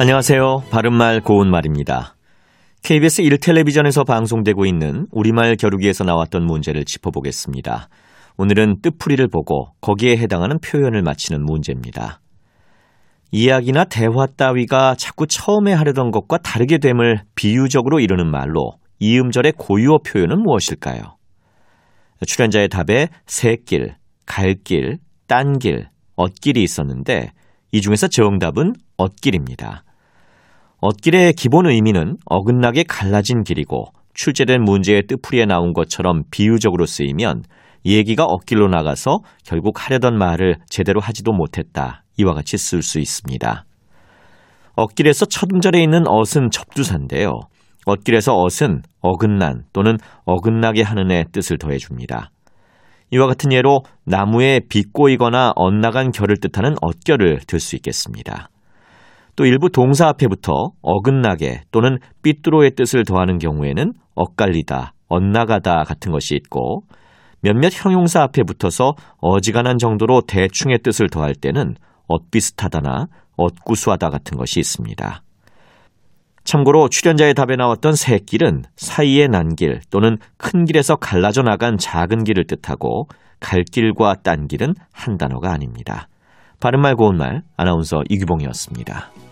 안녕하세요. 바른말 고운말입니다. KBS 1텔레비전에서 방송되고 있는 우리말 겨루기에서 나왔던 문제를 짚어보겠습니다. 오늘은 뜻풀이를 보고 거기에 해당하는 표현을 맞히는 문제입니다. 이야기나 대화 따위가 자꾸 처음에 하려던 것과 다르게 됨을 비유적으로 이루는 말로 이음절의 고유어 표현은 무엇일까요? 출연자의 답에 새길, 갈길, 딴길, 엇길이 있었는데 이 중에서 정답은 엇길입니다. 엇길의 기본 의미는 어긋나게 갈라진 길이고 출제된 문제의 뜻풀이에 나온 것처럼 비유적으로 쓰이면 얘기가 엇길로 나가서 결국 하려던 말을 제대로 하지도 못했다. 이와 같이 쓸 수 있습니다. 엇길에서 첫 음절에 있는 엇은 접두사인데요. 엇길에서 엇은 어긋난 또는 어긋나게 하는 의 뜻을 더해줍니다. 이와 같은 예로 나무에 비꼬이거나 엇나간 결을 뜻하는 엇결을 들 수 있겠습니다. 또 일부 동사 앞에부터 어긋나게 또는 삐뚤어의 뜻을 더하는 경우에는 엇갈리다, 엇나가다 같은 것이 있고 몇몇 형용사 앞에 붙어서 어지간한 정도로 대충의 뜻을 더할 때는 엇비슷하다나 엇구수하다 같은 것이 있습니다. 참고로 출연자의 답에 나왔던 새 길은 사이에 난길 또는 큰 길에서 갈라져 나간 작은 길을 뜻하고 갈 길과 딴 길은 한 단어가 아닙니다. 바른말 고운말 아나운서 이규봉이었습니다.